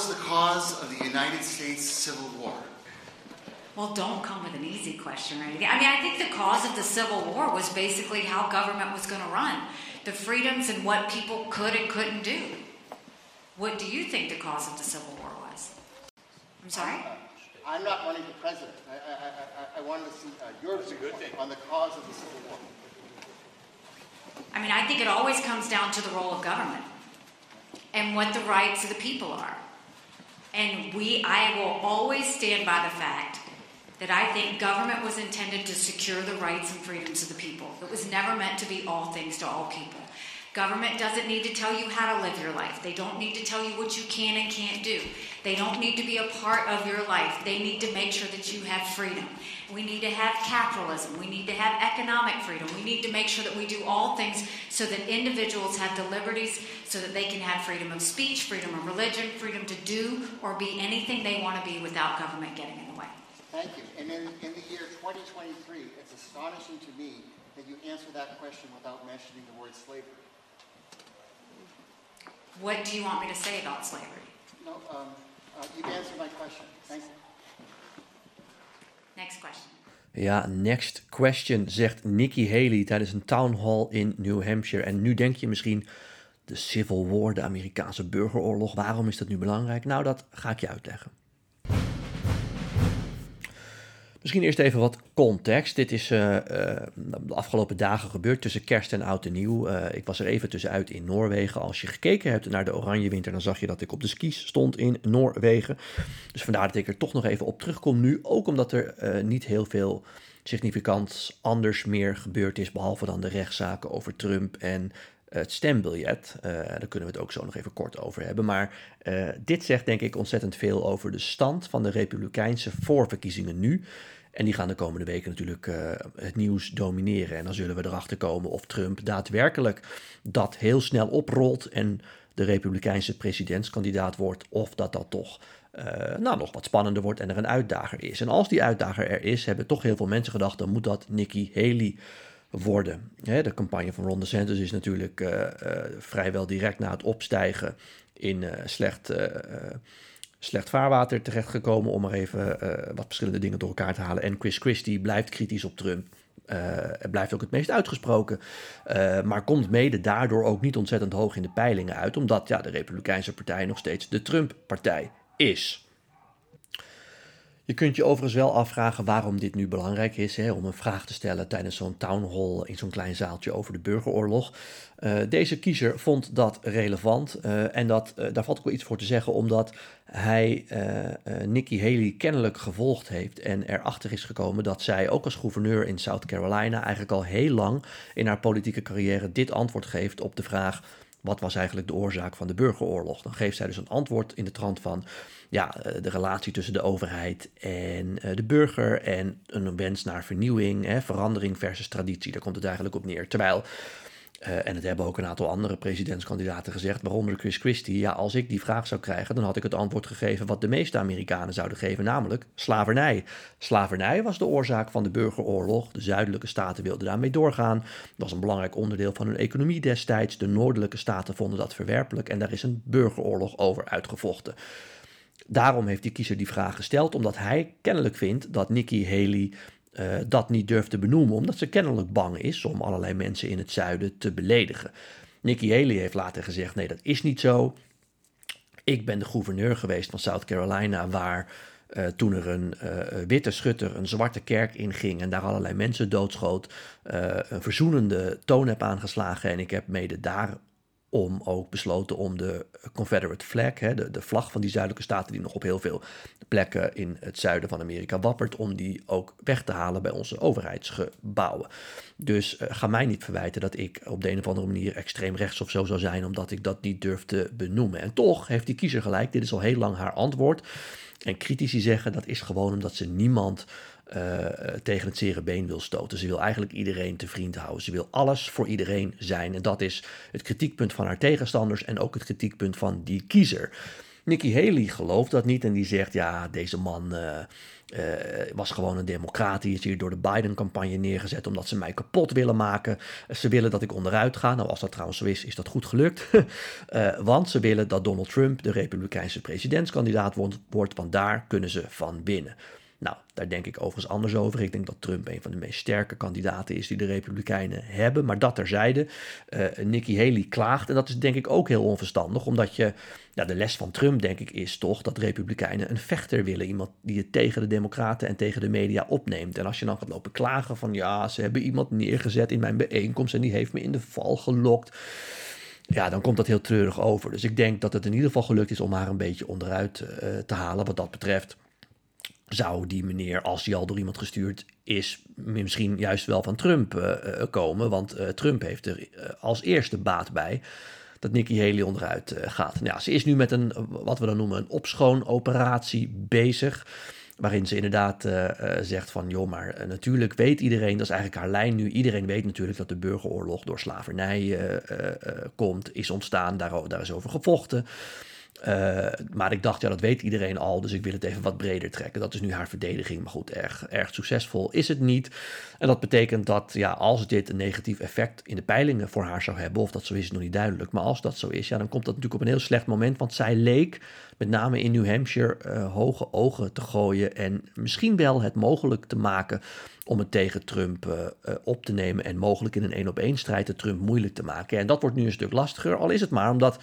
was the cause of the United States Civil War? Well, don't come with an easy question, right? I mean, I think the cause of the Civil War was basically how government was going to run, the freedoms and what people could and couldn't do. What do you think the cause of the Civil War was? I'm sorry? I'm not running for president. I, I, I, I wanted to see uh, your viewpoint on the cause of the Civil War. I mean, I think it always comes down to the role of government and what the rights of the people are. And we, I will always stand by the fact that I think government was intended to secure the rights and freedoms of the people. It was never meant to be all things to all people. Government doesn't need to tell you how to live your life. They don't need to tell you what you can and can't do. They don't need to be a part of your life. They need to make sure that you have freedom. We need to have capitalism. We need to have economic freedom. We need to make sure that we do all things so that individuals have the liberties so that they can have freedom of speech, freedom of religion, freedom to do or be anything they want to be without government getting in the way. Thank you. And in, in the year 2023, it's astonishing to me that you answer that question without mentioning the word slavery. What do you want me to say about slavery? No, um, uh, you've answered my question. Thank you. Next question. Ja, next question, zegt Nikki Haley tijdens een town hall in New Hampshire. En nu denk je misschien, de Civil War, de Amerikaanse burgeroorlog, waarom is dat nu belangrijk? Nou, dat ga ik je uitleggen. Misschien eerst even wat context. Dit is uh, uh, de afgelopen dagen gebeurd tussen kerst en oud en nieuw. Uh, ik was er even tussenuit in Noorwegen. Als je gekeken hebt naar de Oranje Winter, dan zag je dat ik op de skis stond in Noorwegen. Dus vandaar dat ik er toch nog even op terugkom nu. Ook omdat er niet heel veel significant anders meer gebeurd is, behalve dan de rechtszaken over Trump en het stembiljet. Daar kunnen we het ook zo nog even kort over hebben. Maar dit zegt denk ik ontzettend veel over de stand van de Republikeinse voorverkiezingen nu. En die gaan de komende weken natuurlijk uh, het nieuws domineren. En dan zullen we erachter komen of Trump daadwerkelijk dat heel snel oprolt en de Republikeinse presidentskandidaat wordt. Of dat dat toch nou, nog wat spannender wordt en er een uitdager is. En als die uitdager er is, hebben toch heel veel mensen gedacht, dan moet dat Nikki Haley worden. de campagne van Ron DeSantis is natuurlijk uh, vrijwel direct na het opstijgen in slecht, slecht vaarwater terechtgekomen, om er even wat verschillende dingen door elkaar te halen. En Chris Christie blijft kritisch op Trump. Het blijft ook het meest uitgesproken, maar komt mede daardoor ook niet ontzettend hoog in de peilingen uit, omdat ja, de Republikeinse Partij nog steeds de Trump-partij is. Je kunt je overigens wel afvragen waarom dit nu belangrijk is, hè, om een vraag te stellen tijdens zo'n town hall in zo'n klein zaaltje over de burgeroorlog. Uh, deze kiezer vond dat relevant uh, en dat, uh, daar valt ook wel iets voor te zeggen, omdat hij Nikki Haley kennelijk gevolgd heeft en erachter is gekomen dat zij ook als gouverneur in South Carolina eigenlijk al heel lang in haar politieke carrière dit antwoord geeft op de vraag wat was eigenlijk de oorzaak van de burgeroorlog? Dan geeft zij dus een antwoord in de trant van ja, eh, de relatie tussen de overheid en eh, de burger en een wens naar vernieuwing, hè, verandering versus traditie. Daar komt het eigenlijk op neer. Terwijl uh, en het hebben ook een aantal andere presidentskandidaten gezegd, waaronder Chris Christie. Ja, als ik die vraag zou krijgen, dan had ik het antwoord gegeven wat de meeste Amerikanen zouden geven, namelijk slavernij. Slavernij was de oorzaak van de burgeroorlog. De zuidelijke staten wilden daarmee doorgaan. Dat was een belangrijk onderdeel van hun economie destijds. De noordelijke staten vonden dat verwerpelijk en daar is een burgeroorlog over uitgevochten. Daarom heeft die kiezer die vraag gesteld, omdat hij kennelijk vindt dat Nikki Haley uh, dat niet durft te benoemen, omdat ze kennelijk bang is om allerlei mensen in het zuiden te beledigen. Nikki Haley heeft later gezegd: nee, dat is niet zo. Ik ben de gouverneur geweest van South Carolina, waar uh, toen er een uh, witte schutter een zwarte kerk inging en daar allerlei mensen doodschoot, een verzoenende toon heb aangeslagen. En ik heb mede daar om ook besloten om de Confederate flag, hè, de, de vlag van die zuidelijke staten die nog op heel veel plekken in het zuiden van Amerika wappert, om die ook weg te halen bij onze overheidsgebouwen. Dus uh, ga mij niet verwijten dat ik op de een of andere manier extreem rechts of zo zou zijn, omdat ik dat niet durf te benoemen. En toch heeft die kiezer gelijk, dit is al heel lang haar antwoord. En critici zeggen dat is gewoon omdat ze niemand uh, tegen het zere been wil stoten. Ze wil eigenlijk iedereen te vriend houden. Ze wil alles voor iedereen zijn. En dat is het kritiekpunt van haar tegenstanders en ook het kritiekpunt van die kiezer. Nikki Haley gelooft dat niet en die zegt, ja, deze man uh, uh, was gewoon een democraat. Die is hier door de Biden-campagne neergezet omdat ze mij kapot willen maken. Ze willen dat ik onderuit ga. Nou, als dat trouwens zo is, is dat goed gelukt. want ze willen dat Donald Trump de Republikeinse presidentskandidaat wordt, want daar kunnen ze van winnen. Nou, daar denk ik overigens anders over. Ik denk dat Trump een van de meest sterke kandidaten is die de Republikeinen hebben. Maar dat terzijde, uh, Nikki Haley klaagt. En dat is denk ik ook heel onverstandig, omdat je, ja, de les van Trump denk ik is toch dat Republikeinen een vechter willen. Iemand die het tegen de Democraten en tegen de media opneemt. En als je dan gaat lopen klagen van ja, ze hebben iemand neergezet in mijn bijeenkomst en die heeft me in de val gelokt ja, dan komt dat heel treurig over. Dus ik denk dat het in ieder geval gelukt is om haar een beetje onderuit uh, te halen wat dat betreft zou die meneer, als hij al door iemand gestuurd is, misschien juist wel van Trump uh, komen. Want uh, Trump heeft er als eerste baat bij dat Nikki Haley onderuit gaat. Nou, ze is nu met een, wat we dan noemen, een opschoonoperatie bezig. Waarin ze inderdaad zegt van, joh, maar natuurlijk weet iedereen, dat is eigenlijk haar lijn nu. Iedereen weet natuurlijk dat de burgeroorlog door slavernij komt, is ontstaan. Daar, daar is over gevochten. Uh, maar ik dacht, ja, dat weet iedereen al, dus ik wil het even wat breder trekken. Dat is nu haar verdediging, maar goed, erg, erg succesvol is het niet. En dat betekent dat, ja, als dit een negatief effect in de peilingen voor haar zou hebben, of dat zo is, is nog niet duidelijk. Maar als dat zo is, ja, dan komt dat natuurlijk op een heel slecht moment, want zij leek, met name in New Hampshire, uh, hoge ogen te gooien en misschien wel het mogelijk te maken om het tegen Trump uh, op te nemen en mogelijk in een één-op-één strijd de Trump moeilijk te maken. En dat wordt nu een stuk lastiger, al is het maar omdat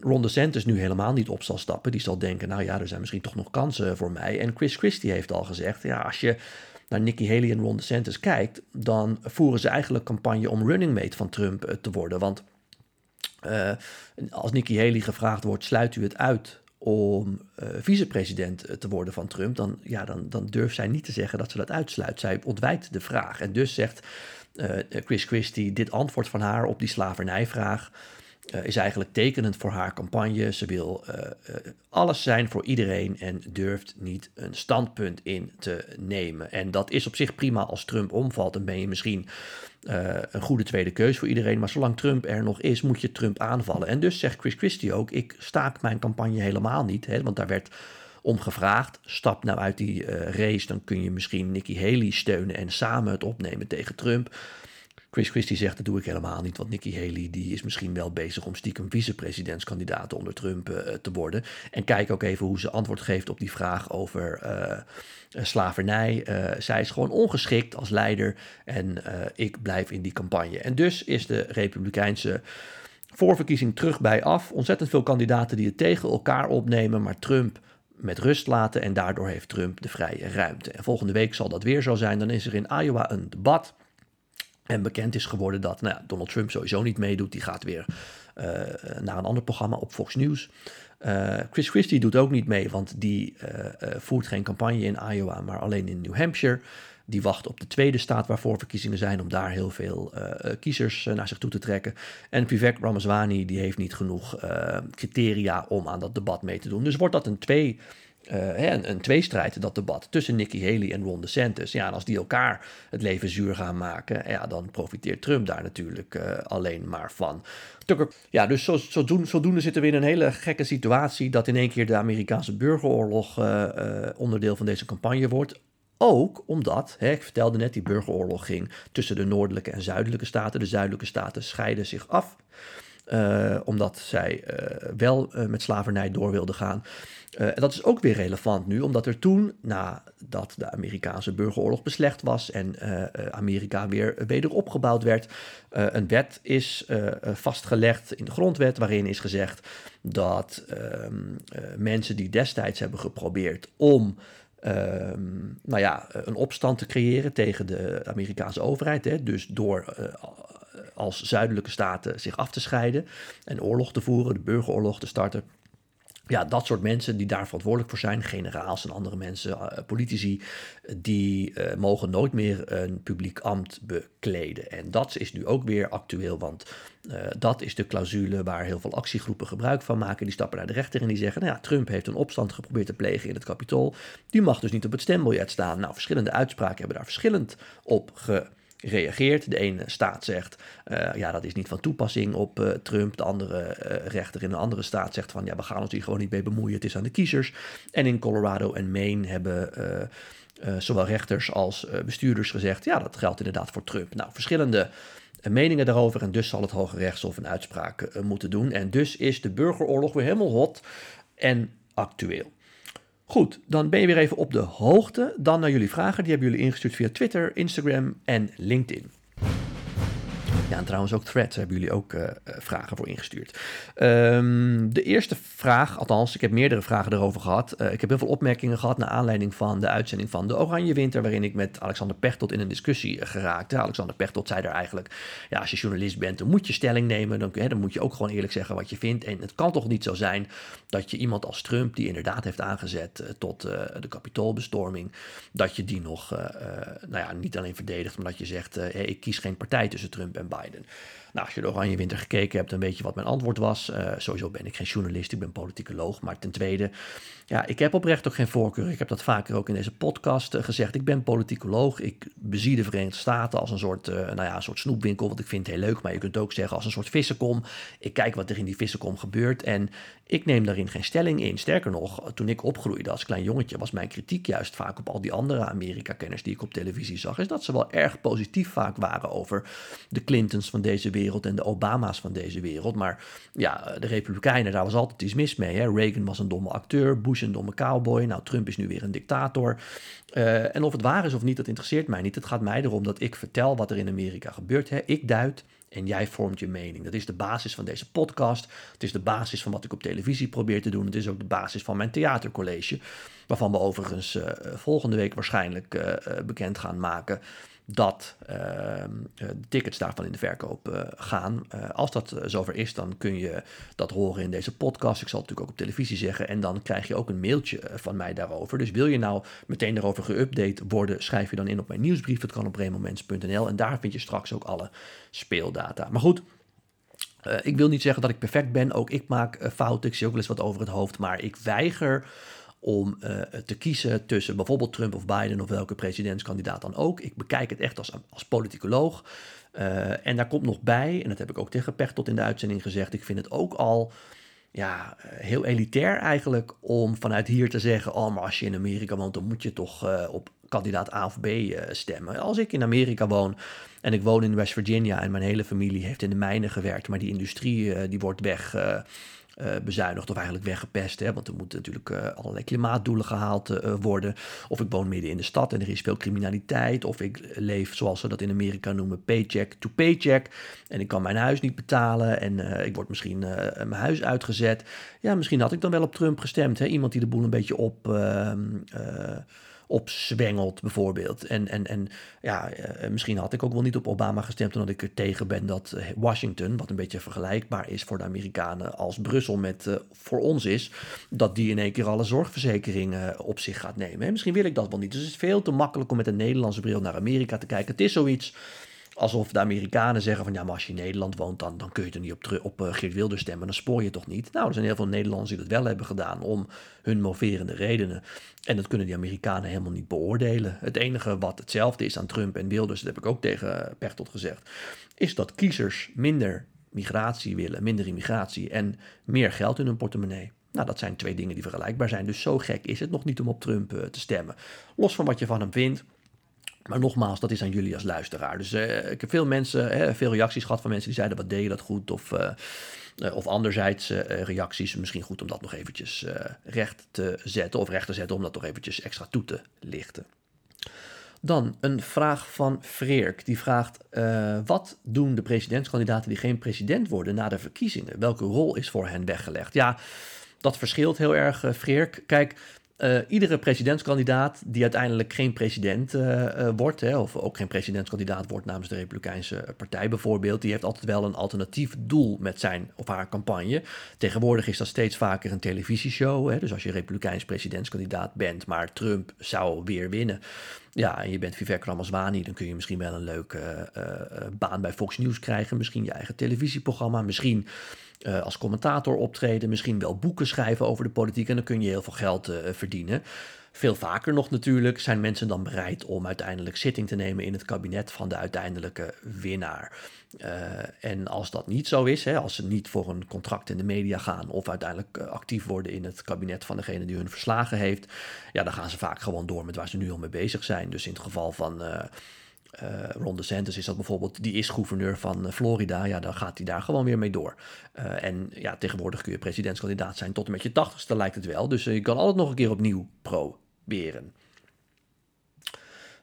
Ron DeSantis nu helemaal niet op zal stappen. Die zal denken, nou ja, er zijn misschien toch nog kansen voor mij. En Chris Christie heeft al gezegd, ja, als je naar Nikki Haley en Ron DeSantis kijkt, dan voeren ze eigenlijk campagne om running mate van Trump te worden. Want uh, als Nikki Haley gevraagd wordt, sluit u het uit om uh, vicepresident te worden van Trump, dan, ja, dan, dan durft zij niet te zeggen dat ze dat uitsluit. Zij ontwijkt de vraag. En dus zegt Chris Christie dit antwoord van haar op die slavernijvraag uh, is eigenlijk tekenend voor haar campagne. Ze wil uh, uh, alles zijn voor iedereen en durft niet een standpunt in te nemen. En dat is op zich prima als Trump omvalt. Dan ben je misschien een goede tweede keus voor iedereen. Maar zolang Trump er nog is, moet je Trump aanvallen. En dus zegt Chris Christie ook: ik staak mijn campagne helemaal niet. Hè, want daar werd om gevraagd. Stap nou uit die race, dan kun je misschien Nikki Haley steunen en samen het opnemen tegen Trump. Chris Christie zegt dat doe ik helemaal niet, want Nikki Haley die is misschien wel bezig om stiekem vicepresidentskandidaat onder Trump uh, te worden. En kijk ook even hoe ze antwoord geeft op die vraag over uh, slavernij. Uh, zij is gewoon ongeschikt als leider en ik blijf in die campagne. En dus is de Republikeinse voorverkiezing terug bij af. Ontzettend veel kandidaten die het tegen elkaar opnemen, maar Trump met rust laten en daardoor heeft Trump de vrije ruimte. En volgende week zal dat weer zo zijn. Dan is er in Iowa een debat. En bekend is geworden dat nou Donald Trump sowieso niet meedoet. Die gaat weer uh, naar een ander programma op Fox News. Uh, Chris Christie doet ook niet mee, want die uh, voert geen campagne in Iowa, maar alleen in New Hampshire. Die wacht op de tweede staat waarvoor verkiezingen zijn om daar heel veel kiezers naar zich toe te trekken. En Vivek Ramaswamy die heeft niet genoeg criteria om aan dat debat mee te doen. Dus wordt dat een twee uh, een, een tweestrijd, dat debat tussen Nikki Haley en Ron DeSantis. Ja, en als die elkaar het leven zuur gaan maken, ja, dan profiteert Trump daar natuurlijk uh, alleen maar van. Ja, dus zo, zodoende, zitten we in een hele gekke situatie dat in één keer de Amerikaanse burgeroorlog uh, onderdeel van deze campagne wordt. Ook omdat, hè, ik vertelde net, die burgeroorlog ging tussen de noordelijke en zuidelijke staten. De zuidelijke staten scheiden zich af. Uh, omdat zij uh, wel uh, met slavernij door wilden gaan. en dat is ook weer relevant nu, omdat er toen, nadat de Amerikaanse burgeroorlog beslecht was en Amerika weer wederopgebouwd werd, een wet is vastgelegd in de grondwet waarin is gezegd dat ehm, mensen die destijds hebben geprobeerd om Um, nou ja, een opstand te creëren tegen de Amerikaanse overheid. Hè, dus door als zuidelijke staten zich af te scheiden en oorlog te voeren, de burgeroorlog te starten. Ja, dat soort mensen die daar verantwoordelijk voor zijn, generaals en andere mensen, uh, politici, die uh, mogen nooit meer een publiek ambt bekleden. En dat is nu ook weer actueel, want uh, dat is de clausule waar heel veel actiegroepen gebruik van maken. Die stappen naar de rechter en die zeggen, nou ja, Trump heeft een opstand geprobeerd te plegen in het kapitool. Die mag dus niet op het stembiljet staan. Nou, verschillende uitspraken hebben daar verschillend op ge reageert. De ene staat zegt, uh, ja, dat is niet van toepassing op uh, Trump. De andere uh, rechter in een andere staat zegt van, ja, we gaan ons hier gewoon niet mee bemoeien. Het is aan de kiezers. En in Colorado en Maine hebben zowel rechters als bestuurders gezegd, ja, dat geldt inderdaad voor Trump. Nou, verschillende meningen daarover en dus zal het Hoge Rechtshof een uitspraak moeten doen. En dus is de burgeroorlog weer helemaal hot en actueel. Goed, dan ben je weer even op de hoogte. Dan naar jullie vragen. Die hebben jullie ingestuurd via Twitter, Instagram en LinkedIn. Ja, en trouwens ook threads hebben jullie ook uh, vragen voor ingestuurd. Um, de eerste vraag, althans, ik heb meerdere vragen erover gehad. Uh, ik heb heel veel opmerkingen gehad naar aanleiding van de uitzending van de Oranje Winter, waarin ik met Alexander Pechtold in een discussie geraakte. Alexander Pechtold zei daar eigenlijk, ja, als je journalist bent, dan moet je stelling nemen. Dan, hè, dan moet je ook gewoon eerlijk zeggen wat je vindt. En het kan toch niet zo zijn dat je iemand als Trump, die inderdaad heeft aangezet tot de kapitoolbestorming, dat je die nog, nou ja, niet alleen verdedigt, maar dat je zegt, hey, ik kies geen partij tussen Trump en Biden. side and Nou, als je de Oranje Winter gekeken hebt, dan weet je wat mijn antwoord was. Uh, sowieso ben ik geen journalist, ik ben politicoloog. Maar ten tweede, ja, ik heb oprecht ook geen voorkeur. Ik heb dat vaker ook in deze podcast uh, gezegd. Ik ben politicoloog. Ik bezie de Verenigde Staten als een soort, uh, nou ja, een soort snoepwinkel. Wat ik vind heel leuk. Maar je kunt ook zeggen als een soort vissenkom. Ik kijk wat er in die vissenkom gebeurt. En ik neem daarin geen stelling in. Sterker nog, toen ik opgroeide als klein jongetje, was mijn kritiek juist vaak op al die andere Amerika-kenners die ik op televisie zag. Is dat ze wel erg positief vaak waren over de Clintons van deze wereld en de Obama's van deze wereld. Maar ja, de Republikeinen, daar was altijd iets mis mee. Hè? Reagan was een domme acteur, Bush een domme cowboy. Nou, Trump is nu weer een dictator. Uh, en of het waar is of niet, dat interesseert mij niet. Het gaat mij erom dat ik vertel wat er in Amerika gebeurt. Hè? Ik duid en jij vormt je mening. Dat is de basis van deze podcast. Het is de basis van wat ik op televisie probeer te doen. Het is ook de basis van mijn theatercollege. Waarvan we overigens uh, volgende week waarschijnlijk uh, bekend gaan maken dat uh, de tickets daarvan in de verkoop uh, gaan. Uh, als dat zover is, dan kun je dat horen in deze podcast. Ik zal het natuurlijk ook op televisie zeggen. En dan krijg je ook een mailtje van mij daarover. Dus wil je nou meteen daarover geüpdate worden, schrijf je dan in op mijn nieuwsbrief. Dat kan op remoments.nl. En daar vind je straks ook alle speeldata. Maar goed. ik wil niet zeggen dat ik perfect ben. Ook ik maak fouten. Ik zie ook wel eens wat over het hoofd. Maar ik weiger om uh, te kiezen tussen bijvoorbeeld Trump of Biden of welke presidentskandidaat dan ook. Ik bekijk het echt als, als politicoloog. Uh, en daar komt nog bij, en dat heb ik ook tegen Pechtold in de uitzending gezegd, ik vind het ook al ja, heel elitair eigenlijk om vanuit hier te zeggen, oh maar als je in Amerika woont, dan moet je toch op kandidaat A of B stemmen. Als ik in Amerika woon en ik woon in West Virginia en mijn hele familie heeft in de mijnen gewerkt, maar die industrie die wordt weg uh, bezuinigd of eigenlijk weggepest. Hè? Want er moeten natuurlijk uh, allerlei klimaatdoelen gehaald uh, worden. Of ik woon midden in de stad en er is veel criminaliteit. Of ik leef, zoals ze dat in Amerika noemen, paycheck to paycheck. En ik kan mijn huis niet betalen en ik word misschien mijn huis uitgezet. Ja, misschien had ik dan wel op Trump gestemd. Hè? Iemand die de boel een beetje op ehm, opzwengelt, bijvoorbeeld. En, en, en ja, uh, misschien had ik ook wel niet op Obama gestemd, omdat ik er tegen ben dat eh, Washington, wat een beetje vergelijkbaar is voor de Amerikanen als Brussel met uh, voor ons is, dat die in één keer alle zorgverzekeringen op zich gaat nemen. En misschien wil ik dat wel niet. Dus het is veel te makkelijk om met een Nederlandse bril naar Amerika te kijken. Het is zoiets alsof de Amerikanen zeggen van ja, maar als je in Nederland woont, dan, dan kun je er niet op, op uh, Geert Wilders stemmen. Dan spoor je toch niet. Nou, er zijn heel veel Nederlanders die dat wel hebben gedaan om hun moverende redenen. En dat kunnen die Amerikanen helemaal niet beoordelen. Het enige wat hetzelfde is aan Trump en Wilders, dat heb ik ook tegen Pechtold gezegd, is dat kiezers minder migratie willen, minder immigratie en meer geld in hun portemonnee. Nou, dat zijn twee dingen die vergelijkbaar zijn. Dus zo gek is het nog niet om op Trump uh, te stemmen. Los van wat je van hem vindt. Maar nogmaals, dat is aan jullie als luisteraar. Dus uh, ik heb veel mensen, veel reacties gehad van mensen die zeiden: wat deed je dat goed? Of, uh, uh, of anderzijds reacties. Misschien goed om dat nog eventjes recht te zetten. Of recht te zetten om dat nog eventjes extra toe te lichten. Dan een vraag van Freerk. Die vraagt: Wat doen de presidentskandidaten die geen president worden na de verkiezingen? Welke rol is voor hen weggelegd? Ja, dat verschilt heel erg, Freerk. Kijk. Uh, iedere presidentskandidaat die uiteindelijk geen president uh, uh, wordt, hè, of ook geen presidentskandidaat wordt namens de Republikeinse Partij bijvoorbeeld, die heeft altijd wel een alternatief doel met zijn of haar campagne. Tegenwoordig is dat steeds vaker een televisieshow. Hè, dus als je Republikeins presidentskandidaat bent, maar Trump zou weer winnen, ja, en je bent Vivek Ramaswamy, dan kun je misschien wel een leuke baan bij Fox News krijgen, misschien je eigen televisieprogramma, misschien eh, als commentator optreden, misschien wel boeken schrijven over de politiek en dan kun je heel veel geld eh, verdienen. Veel vaker nog natuurlijk zijn mensen dan bereid om uiteindelijk zitting te nemen in het kabinet van de uiteindelijke winnaar. Uh, en als dat niet zo is, hè, als ze niet voor een contract in de media gaan of uiteindelijk actief worden in het kabinet van degene die hun verslagen heeft, ja, dan gaan ze vaak gewoon door met waar ze nu al mee bezig zijn. Dus in het geval van uh, Ron DeSantis is dat bijvoorbeeld, die is gouverneur van Florida, ja, dan gaat hij daar gewoon weer mee door. en ja, tegenwoordig kun je presidentskandidaat zijn tot en met je tachtigste, lijkt het wel. Dus je kan altijd nog een keer opnieuw proberen.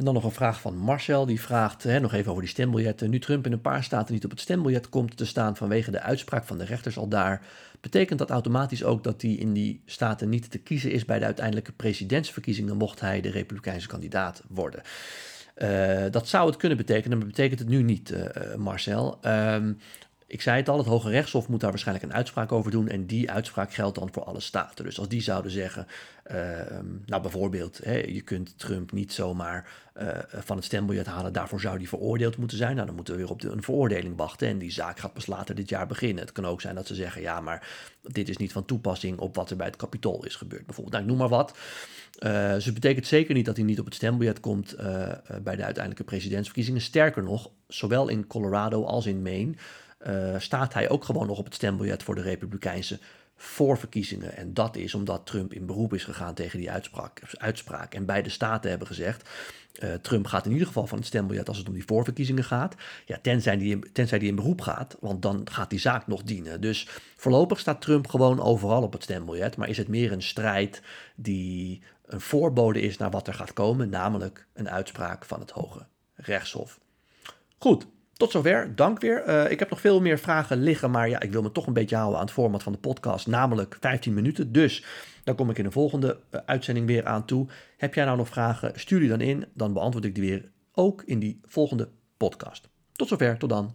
En dan nog een vraag van Marcel, die vraagt hè, nog even over die stembiljetten. Nu Trump in een paar staten niet op het stembiljet komt te staan vanwege de uitspraak van de rechters al daar, betekent dat automatisch ook dat hij in die staten niet te kiezen is bij de uiteindelijke presidentsverkiezingen, mocht hij de Republikeinse kandidaat worden. Uh, dat zou het kunnen betekenen, maar betekent het nu niet, uh, Marcel. Um, ik zei het al, het Hoge Rechtshof moet daar waarschijnlijk een uitspraak over doen. En die uitspraak geldt dan voor alle staten. Dus als die zouden zeggen, uh, nou bijvoorbeeld, hè, je kunt Trump niet zomaar uh, van het stembiljet halen. Daarvoor zou die veroordeeld moeten zijn. Nou, dan moeten we weer op een veroordeling wachten. En die zaak gaat pas later dit jaar beginnen. Het kan ook zijn dat ze zeggen, ja, maar dit is niet van toepassing op wat er bij het kapitool is gebeurd. Bijvoorbeeld, nou, ik noem maar wat. Uh, dus het betekent zeker niet dat hij niet op het stembiljet komt bij de uiteindelijke presidentsverkiezingen. Sterker nog, zowel in Colorado als in Maine uh, staat hij ook gewoon nog op het stembiljet voor de Republikeinse voorverkiezingen. En dat is omdat Trump in beroep is gegaan tegen die uitspraak. uitspraak. En beide staten hebben gezegd. Uh, Trump gaat in ieder geval van het stembiljet als het om die voorverkiezingen gaat. Ja, tenzij die, tenzij die in beroep gaat, want dan gaat die zaak nog dienen. Dus voorlopig staat Trump gewoon overal op het stembiljet. Maar is het meer een strijd die een voorbode is naar wat er gaat komen, namelijk een uitspraak van het Hoge Rechtshof. Goed, tot zover, dank weer. Uh, ik heb nog veel meer vragen liggen, maar ja, ik wil me toch een beetje houden aan het format van de podcast, namelijk 15 minuten. Dus dan kom ik in de volgende uh, uitzending weer aan toe. Heb jij nou nog vragen? Stuur die dan in, dan beantwoord ik die weer ook in die volgende podcast. Tot zover, tot dan.